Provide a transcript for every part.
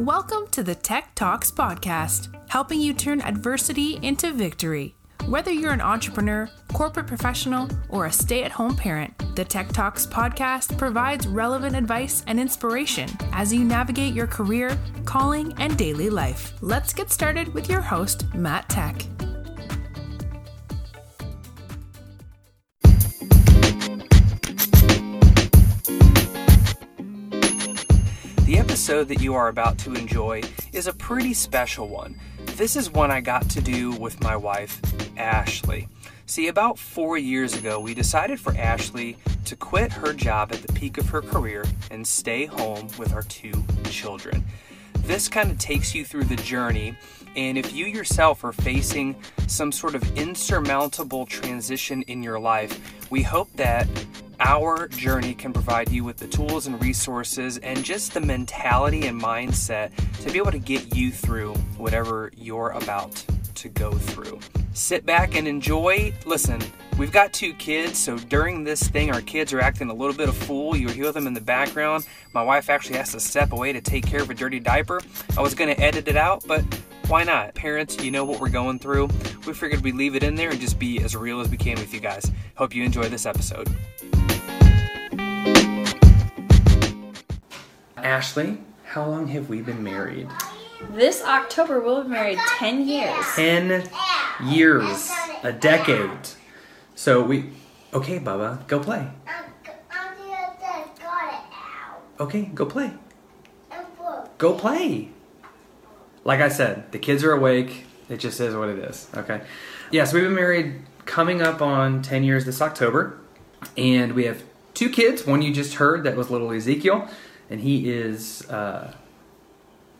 Welcome to the Tech Talks podcast, helping you turn adversity into victory. Whether you're an entrepreneur, corporate professional, or a stay at home parent, the Tech Talks podcast provides relevant advice and inspiration as you navigate your career, calling, and daily life. Let's get started with your host, Matt Tech. Episode that you are about to enjoy is a pretty special one. This is one I got to do with my wife, Ashley. See, about four years ago, we decided for Ashley to quit her job at the peak of her career and stay home with our two children. This kind of takes you through the journey, and if you yourself are facing some sort of insurmountable transition in your life, we hope that our journey can provide you with the tools and resources and just the mentality and mindset to be able to get you through whatever you're about to go through. Sit back and enjoy. Listen, we've got two kids, so during this thing, our kids are acting a little bit of fool. You'll hear them in the background. My wife actually has to step away to take care of a dirty diaper. I was going to edit it out, but why not? Parents, you know what we're going through. We figured we'd leave it in there and just be as real as we can with you guys. Hope you enjoy this episode. Ashley, how long have we been married? This October we'll be married 10 years. 10 years, a decade. So we, okay, Bubba, go play. Okay, go play. Go play. Like I said, the kids are awake. It just is what it is. Okay. Yeah, so we've been married coming up on 10 years this October. And we have two kids. One you just heard, that was little Ezekiel. And he is uh,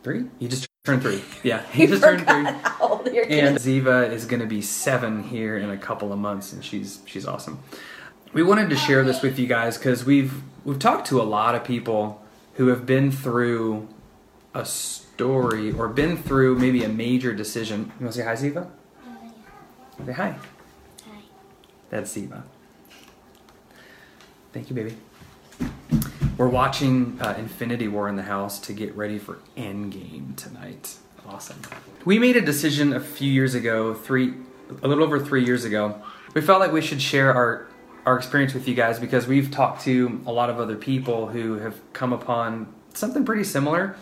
three? He just turned three. Yeah, he just turned three. How old are your And kids? Ziva is going to be seven here in a couple of months, and she's she's awesome. We wanted to share this with you guys because we've we've talked to a lot of people who have been through a story or been through maybe a major decision. You want to say hi, Ziva? Say hi. Hi. That's Ziva. Thank you, baby. We're watching uh, Infinity War in the house to get ready for Endgame tonight. Awesome. We made a decision a few years ago, three, a little over three years ago. We felt like we should share our our experience with you guys because we've talked to a lot of other people who have come upon something pretty similar,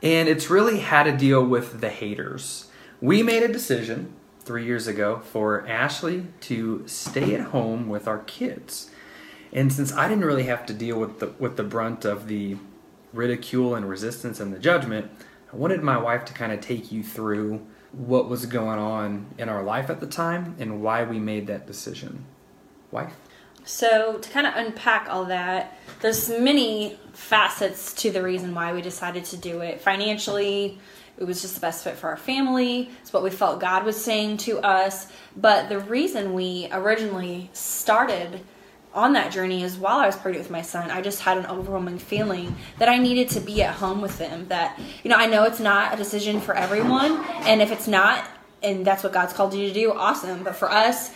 and it's really had to deal with the haters. We made a decision three years ago for Ashley to stay at home with our kids. And since I didn't really have to deal with the with the brunt of the ridicule and resistance and the judgment, I wanted my wife to kind of take you through what was going on in our life at the time and why we made that decision. Wife? So, to kind of unpack all that, there's many facets to the reason why we decided to do it. Financially, it was just the best fit for our family. It's what we felt God was saying to us. But the reason we originally started on that journey is while I was pregnant with my son, I just had an overwhelming feeling that I needed to be at home with him. That, you know, I know it's not a decision for everyone. And if it's not, and that's what God's called you to do, awesome. But for us,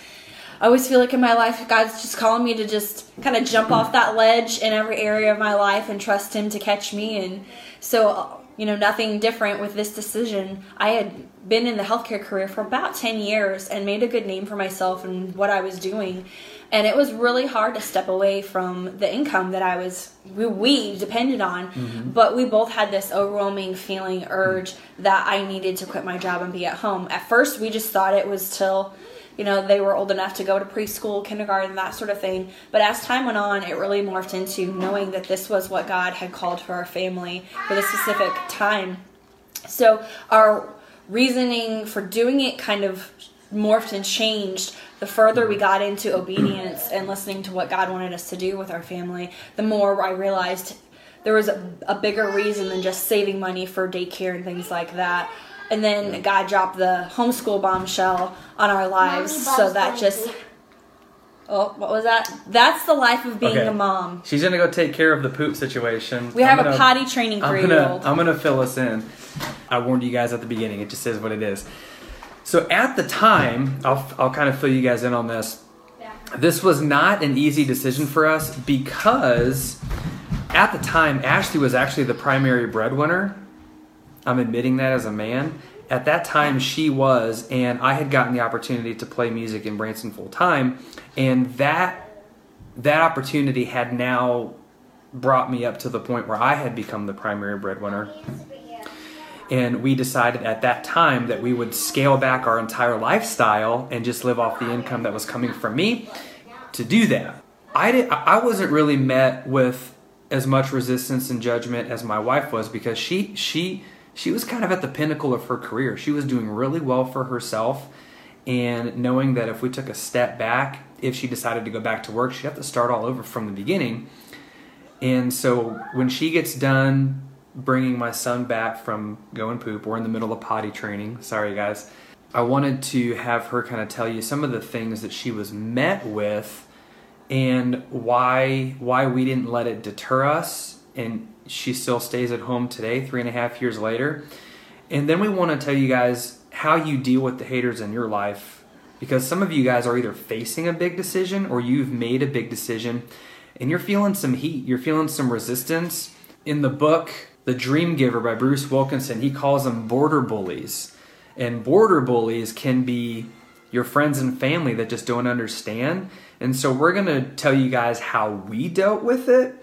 I always feel like in my life, God's just calling me to just kind of jump off that ledge in every area of my life and trust Him to catch me. And so, you know, nothing different with this decision. I had been in the healthcare career for about 10 years and made a good name for myself and what I was doing. And it was really hard to step away from the income that I was, we, we depended on. Mm-hmm. But we both had this overwhelming feeling, urge that I needed to quit my job and be at home. At first, we just thought it was till you know they were old enough to go to preschool kindergarten that sort of thing but as time went on it really morphed into knowing that this was what god had called for our family for this specific time so our reasoning for doing it kind of morphed and changed the further we mm-hmm. got into obedience and listening to what god wanted us to do with our family the more i realized there was a, a bigger reason than just saving money for daycare and things like that and then God dropped the homeschool bombshell on our lives, Mommy so that just oh, what was that? That's the life of being Okay. a mom. She's gonna go take care of the poop situation. We have a gonna- potty training I'm gonna. I'm gonna fill us in. I warned you guys at the beginning. It just is what it is. So at the time, I'll, I'll kind of fill you guys in on this. This was not an easy decision for us because at the time, Ashley was actually the primary breadwinner I'm admitting that as a man. At that time, she was, and I had gotten the opportunity to play music in Branson full time, and that that opportunity had now brought me up to the point where I had become the primary breadwinner. And we decided at that time that we would scale back our entire lifestyle and just live off the income that was coming from me to do that. I did I wasn't really met with as much resistance and judgment as my wife was because she she she was kind of at the pinnacle of her career. She was doing really well for herself and knowing that if we took a step back, if she decided to go back to work, she'd have to start all over from the beginning. And so when she gets done bringing my son back from going poop, we're in the middle of potty training. Sorry, guys. I wanted to have her kind of tell you some of the things that she was met with and why why we didn't let it deter us. And she still stays at home today three and a half years later. And then we want to tell you guys how you deal with the haters in your life. Because some of you guys are either facing a big decision or you've made a big decision and you're feeling some heat. You're feeling some resistance. In the book the dream giver by bruce wilkinson he calls them border bullies and border bullies can be your friends and family that just don't understand and so we're going to tell you guys how we dealt with it,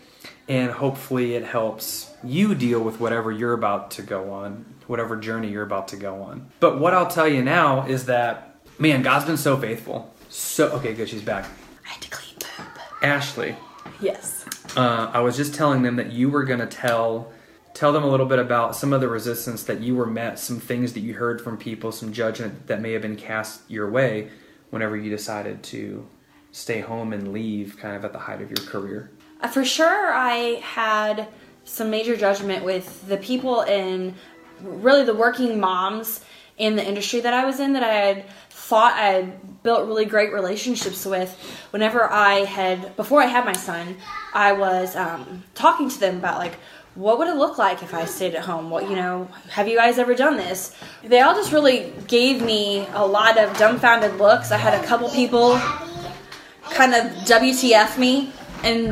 and hopefully it helps you deal with whatever you're about to go on, whatever journey you're about to go on. But what I'll tell you now is that, man, God's been so faithful. So, okay, good, she's back. I had to clean poop. Ashley. Yes. Uh, I was just telling them that you were going to tell tell them a little bit about some of the resistance that you were met, some things that you heard from people, some judgment that may have been cast your way whenever you decided to stay home and leave kind of at the height of your career? Uh, for sure, I had some major judgment with the people in really the working moms in the industry that I was in that I had thought I had built really great relationships with. Whenever I had, before I had my son, I was um, talking to them about like, what would it look like if I stayed at home? What, you know, have you guys ever done this? They all just really gave me a lot of dumbfounded looks. I had a couple people kind of WTF me and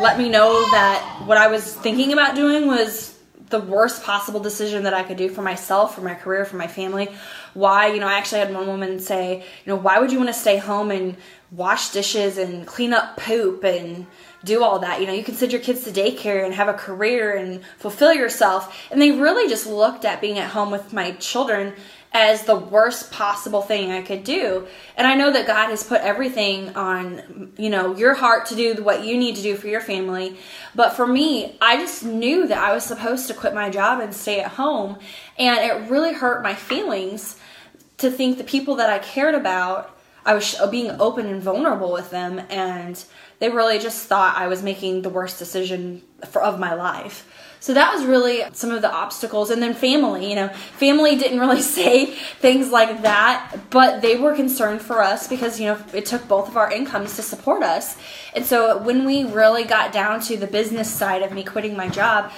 let me know that what I was thinking about doing was the worst possible decision that I could do for myself, for my career, for my family. Why, you know, I actually had one woman say, you know, why would you want to stay home and wash dishes and clean up poop and do all that? You know, you can send your kids to daycare and have a career and fulfill yourself. And they really just looked at being at home with my children as the worst possible thing I could do. And I know that God has put everything on, you know, your heart to do what you need to do for your family. But for me, I just knew that I was supposed to quit my job and stay at home. And it really hurt my feelings to think the people that I cared about, I was uh, being open and vulnerable with them. And they really just thought I was making the worst decision for, of my life. So that was really some of the obstacles. And then family, you know, family didn't really say things like that, but they were concerned for us because, you know, it took both of our incomes to support us. And so when we really got down to the business side of me quitting my job,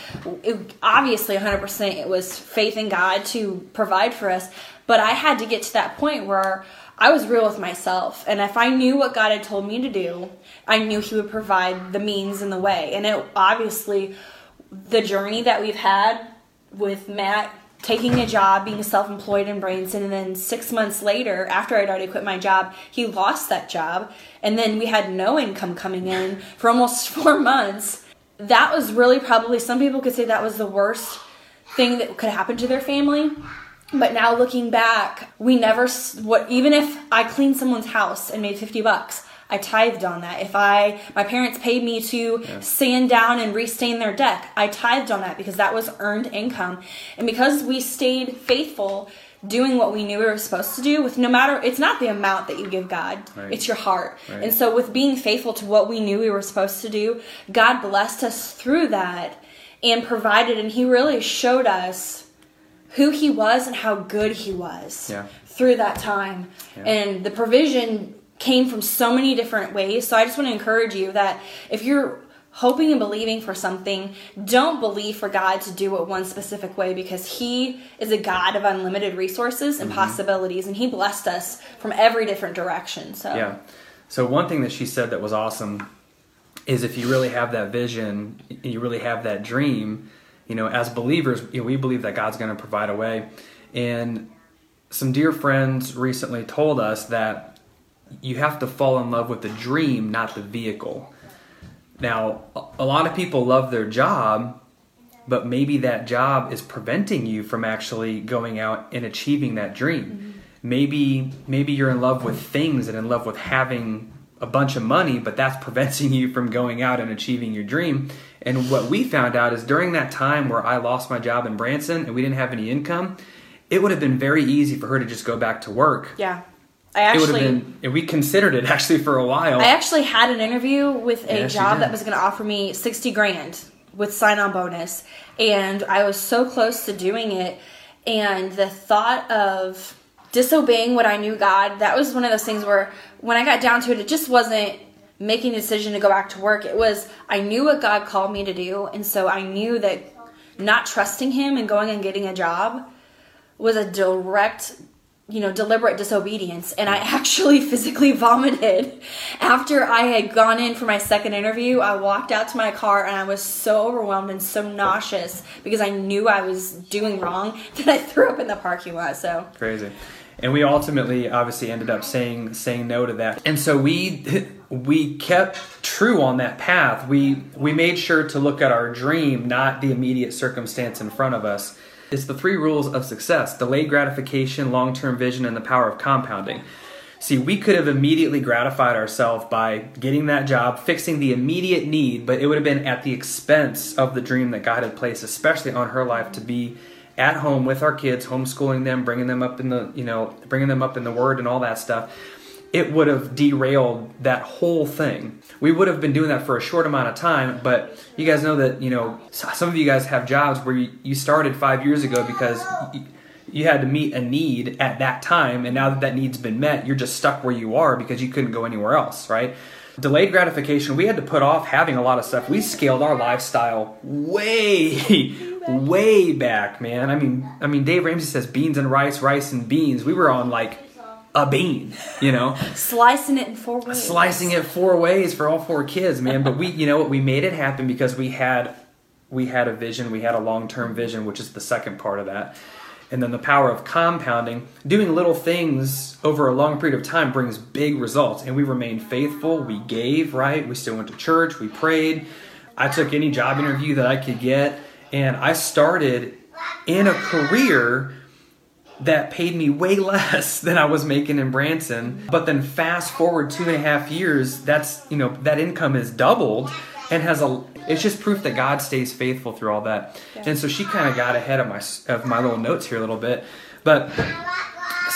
it, obviously 100% it was faith in God to provide for us. But I had to get to that point where I was real with myself. And if I knew what God had told me to do, I knew He would provide the means and the way. And it obviously the journey that we've had with Matt taking a job, being self-employed in Branson, and then six months later, after I'd already quit my job, he lost that job, and then we had no income coming in for almost four months. That was really probably some people could say that was the worst thing that could happen to their family. But now looking back, we never what even if I cleaned someone's house and made 50 bucks, I tithed on that. If I my parents paid me to yeah. sand down and restain their deck, I tithed on that because that was earned income. And because we stayed faithful doing what we knew we were supposed to do with no matter it's not the amount that you give God, right. it's your heart. Right. And so with being faithful to what we knew we were supposed to do, God blessed us through that and provided and he really showed us who he was and how good he was yeah. through that time. Yeah. And the provision came from so many different ways. So I just want to encourage you that if you're hoping and believing for something, don't believe for God to do it one specific way because He is a God of unlimited resources and mm-hmm. possibilities, and He blessed us from every different direction. So yeah. So one thing that she said that was awesome is if you really have that vision, you really have that dream, you know, as believers, you know, we believe that God's going to provide a way. And some dear friends recently told us that you have to fall in love with the dream, not the vehicle. Now, a lot of people love their job, but maybe that job is preventing you from actually going out and achieving that dream. Mm-hmm. Maybe maybe you're in love with things and in love with having a bunch of money, but that's preventing you from going out and achieving your dream. And what we found out is during that time where I lost my job in Branson and we didn't have any income, it would have been very easy for her to just go back to work. Yeah. I actually, it would have been, we considered it actually for a while. I actually had an interview with a yes, job that was going to offer me 60 grand with sign on bonus. And I was so close to doing it. And the thought of disobeying what I knew God, that was one of those things where when I got down to it, it just wasn't making a decision to go back to work. It was, I knew what God called me to do. And so I knew that not trusting Him and going and getting a job was a direct you know, deliberate disobedience. And I actually physically vomited after I had gone in for my second interview. I walked out to my car and I was so overwhelmed and so nauseous because I knew I was doing wrong that I threw up in the parking lot. So crazy. And we ultimately obviously ended up saying saying no to that. And so we we kept true on that path. We we made sure to look at our dream, not the immediate circumstance in front of us it's the three rules of success delayed gratification, long term vision, and the power of compounding. See, we could have immediately gratified ourselves by getting that job, fixing the immediate need, but it would have been at the expense of the dream that God had placed, especially on her life, to be at home with our kids, homeschooling them, bringing them up in the, you know, bringing them up in the Word and all that stuff it would have derailed that whole thing. We would have been doing that for a short amount of time, but you guys know that, you know, some of you guys have jobs where you, started five years ago because you, you had to meet a need at that time, and now that that need's been met, you're just stuck where you are because you couldn't go anywhere else, right? Delayed gratification, we had to put off having a lot of stuff. We scaled our lifestyle way, way back, man. I mean, I mean, Dave Ramsey says beans and rice, rice and beans. We were on like a bean, you know. Slicing it in four ways. Slicing it four ways for all four kids, man. But we, you know what, we made it happen because we had we had a vision, we had a long-term vision, which is the second part of that. And then the power of compounding, doing little things over a long period of time brings big results. And we remained faithful, we gave, right? We still went to church, we prayed. I took any job interview that I could get, and I started in a career that paid me way less than I was making in Branson. But then fast forward two and a half years, that's you know that income is doubled and has a. It's just proof that God stays faithful through all that. Yeah. And so she kind of got ahead of my of my little notes here a little bit, but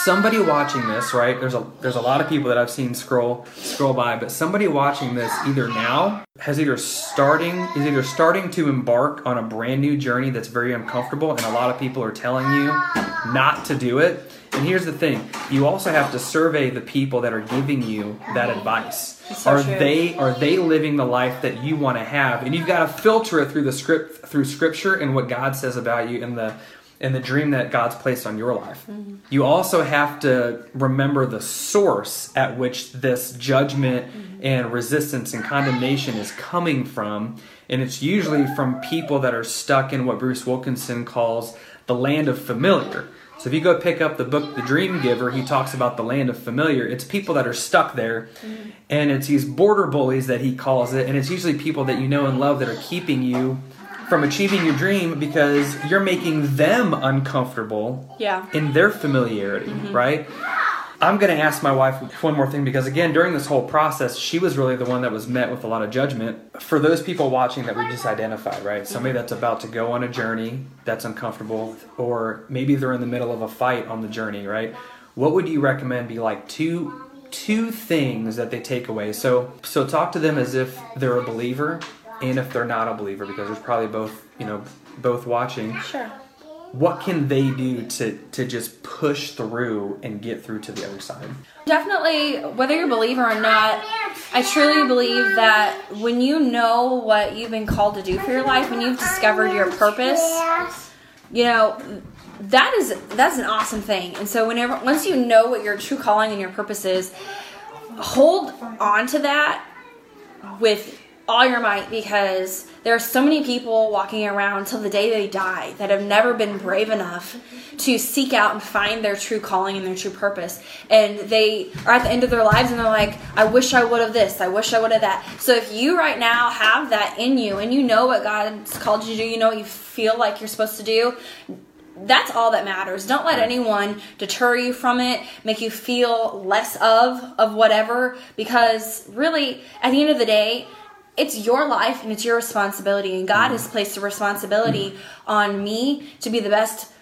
somebody watching this, right? There's a there's a lot of people that I've seen scroll scroll by, but somebody watching this either now has either starting is either starting to embark on a brand new journey that's very uncomfortable, and a lot of people are telling you not to do it. And here's the thing: you also have to survey the people that are giving you that advice. So are true. they are they living the life that you want to have? And you've got to filter it through the script through Scripture and what God says about you and the and the dream that God's placed on your life. Mm-hmm. You also have to remember the source at which this judgment mm-hmm. and resistance and condemnation is coming from. And it's usually from people that are stuck in what Bruce Wilkinson calls the land of familiar. So if you go pick up the book The Dream Giver, he talks about the land of familiar. It's people that are stuck there, mm-hmm. and it's these border bullies that he calls it, and it's usually people that you know and love that are keeping you from achieving your dream because you're making them uncomfortable yeah. in their familiarity, mm-hmm. right? I'm going to ask my wife one more thing because, again, during this whole process, she was really the one that was met with a lot of judgment. For those people watching that we just identified, right? Somebody that's about to go on a journey that's uncomfortable, or maybe they're in the middle of a fight on the journey, right? What would you recommend be like two two things that they take away? So, so talk to them as if they're a believer and if they're not a believer, because there's probably both, you know, both watching. Sure. What can they do to to just push through and get through to the other side? Definitely, whether you're a believer or not, I truly believe that when you know what you've been called to do for your life, when you've discovered your purpose, you know, that is that's an awesome thing. And so whenever once you know what your true calling and your purpose is, hold on to that with all your might because there are so many people walking around till the day they die that have never been brave enough to seek out and find their true calling and their true purpose. And they are at the end of their lives and they're like, I wish I would have this, I wish I would have that. So if you right now have that in you and you know what God's called you to do, you know what you feel like you're supposed to do, that's all that matters. Don't let anyone deter you from it, make you feel less of of whatever because really at the end of the day, it's your life and it's your responsibility and God has mm-hmm. placed a responsibility on me to be the best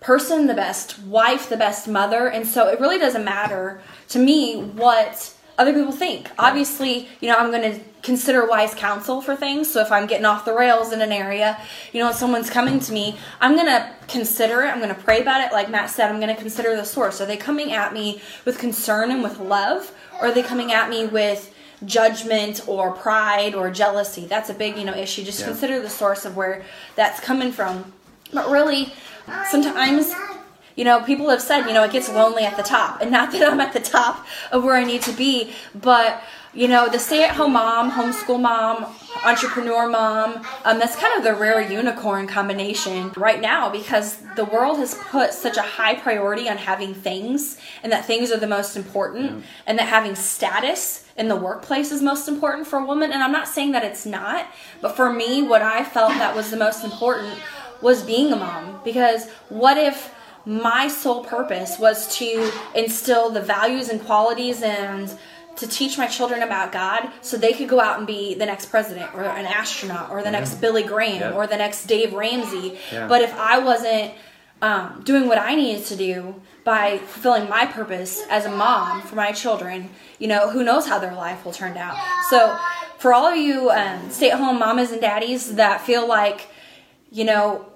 person, the best wife, the best mother, and so it really doesn't matter to me what other people think. Obviously, you know, I'm going to consider wise counsel for things. So if I'm getting off the rails in an area, you know, if someone's coming to me, I'm going to consider it. I'm going to pray about it. Like Matt said, I'm going to consider the source. Are they coming at me with concern and with love? Or are they coming at me with judgment or pride or jealousy? That's a big, you know, issue. Just Yeah. consider the source of where that's coming from. But really, sometimes you know, people have said, you know, it gets lonely at the top. And not that I'm at the top of where I need to be, but, you know, the stay at home mom, homeschool mom, entrepreneur mom, um, that's kind of the rare unicorn combination right now because the world has put such a high priority on having things and that things are the most important and that having status in the workplace is most important for a woman. And I'm not saying that it's not, but for me, what I felt that was the most important was being a mom because what if my sole purpose was to instill the values and qualities and to teach my children about God so they could go out and be the next president or an astronaut or the next Billy Graham Yeah. or the next Dave Ramsey. Yeah. But if I wasn't um, doing what I needed to do by fulfilling my purpose as a mom for my children, you know, who knows how their life will turn out. So, for all of you um, stay at home mamas and daddies that feel like, you know,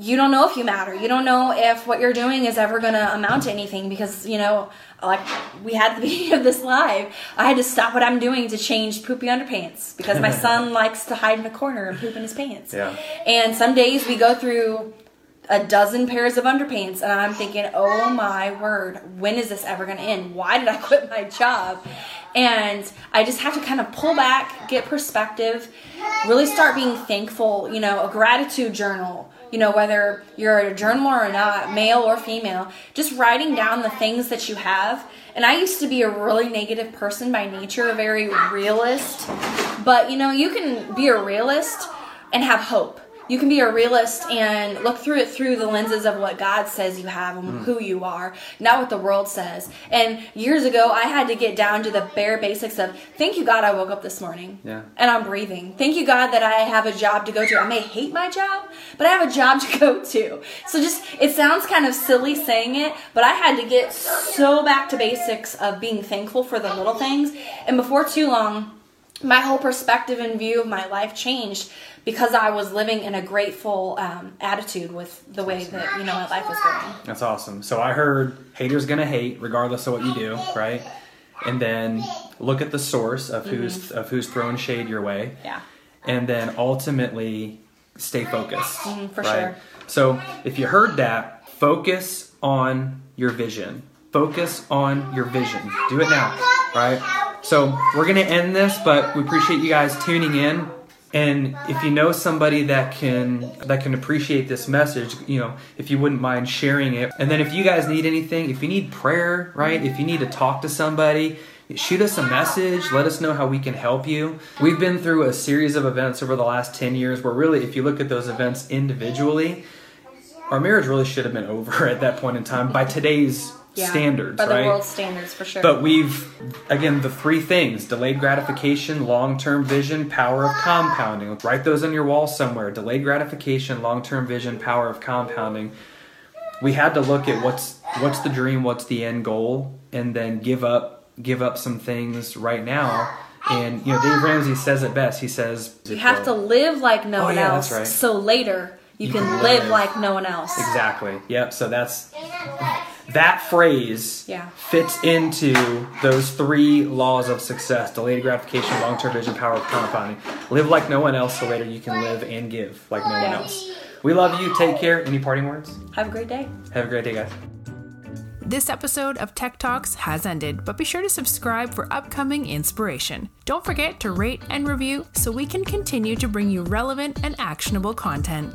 you don't know if you matter. You don't know if what you're doing is ever going to amount to anything because, you know, like we had the beginning of this live, I had to stop what I'm doing to change poopy underpants because my son likes to hide in a corner and poop in his pants. Yeah. And some days we go through a dozen pairs of underpants and I'm thinking, oh my word, when is this ever going to end? Why did I quit my job? And I just have to kind of pull back, get perspective, really start being thankful, you know, a gratitude journal, you know, whether you're a journaler or not, male or female, just writing down the things that you have. And I used to be a really negative person by nature, a very realist. But, you know, you can be a realist and have hope. You can be a realist and look through it through the lenses of what God says you have and hmm. who you are, not what the world says. And years ago, I had to get down to the bare basics of thank you, God, I woke up this morning Yeah. and I'm breathing. Thank you, God, that I have a job to go to. I may hate my job, but I have a job to go to. So just, it sounds kind of silly saying it, but I had to get so back to basics of being thankful for the little things. And before too long, my whole perspective and view of my life changed because I was living in a grateful um, attitude with the way that you know my life was going. That's awesome. So I heard haters gonna hate regardless of what you do, right? And then look at the source of who's of who's throwing shade your way, Mm-hmm. Yeah, and then ultimately stay focused. Mhm, for right? sure. So if you heard that, focus on your vision. Focus on your vision. Do it now, right? So we're gonna end this, but we appreciate you guys tuning in. And if you know somebody that can that can appreciate this message, you know, if you wouldn't mind sharing it. And then if you guys need anything, if you need prayer, right? If you need to talk to somebody, shoot us a message. Let us know how we can help you. We've been through a series of events over the last 10 years where really if you look at those events individually, our marriage really should have been over at that point in time by today's yeah. standards, by the right? world's standards for sure. But we've, again, the three things delayed gratification, long term vision, power of compounding. Write those on your wall somewhere. Delayed gratification, long term vision, power of compounding. We had to look at what's what's the dream, what's the end goal, and then give up give up some things right now. And you know, Dave Ramsey says it best. He says you have to live like no Oh, one yeah, else, that's right. so later you, You can, can live live. like no one else. Exactly. Yep. So that's that phrase Yeah. fits into those three laws of success: delayed gratification, long-term vision, power of compounding. Live like no one else, so later you can live and give like no one else. We love you. Take care. Any parting words? Have a great day. Have a great day, guys. This episode of Tech Talks has ended, but be sure to subscribe for upcoming inspiration. Don't forget to rate and review so we can continue to bring you relevant and actionable content.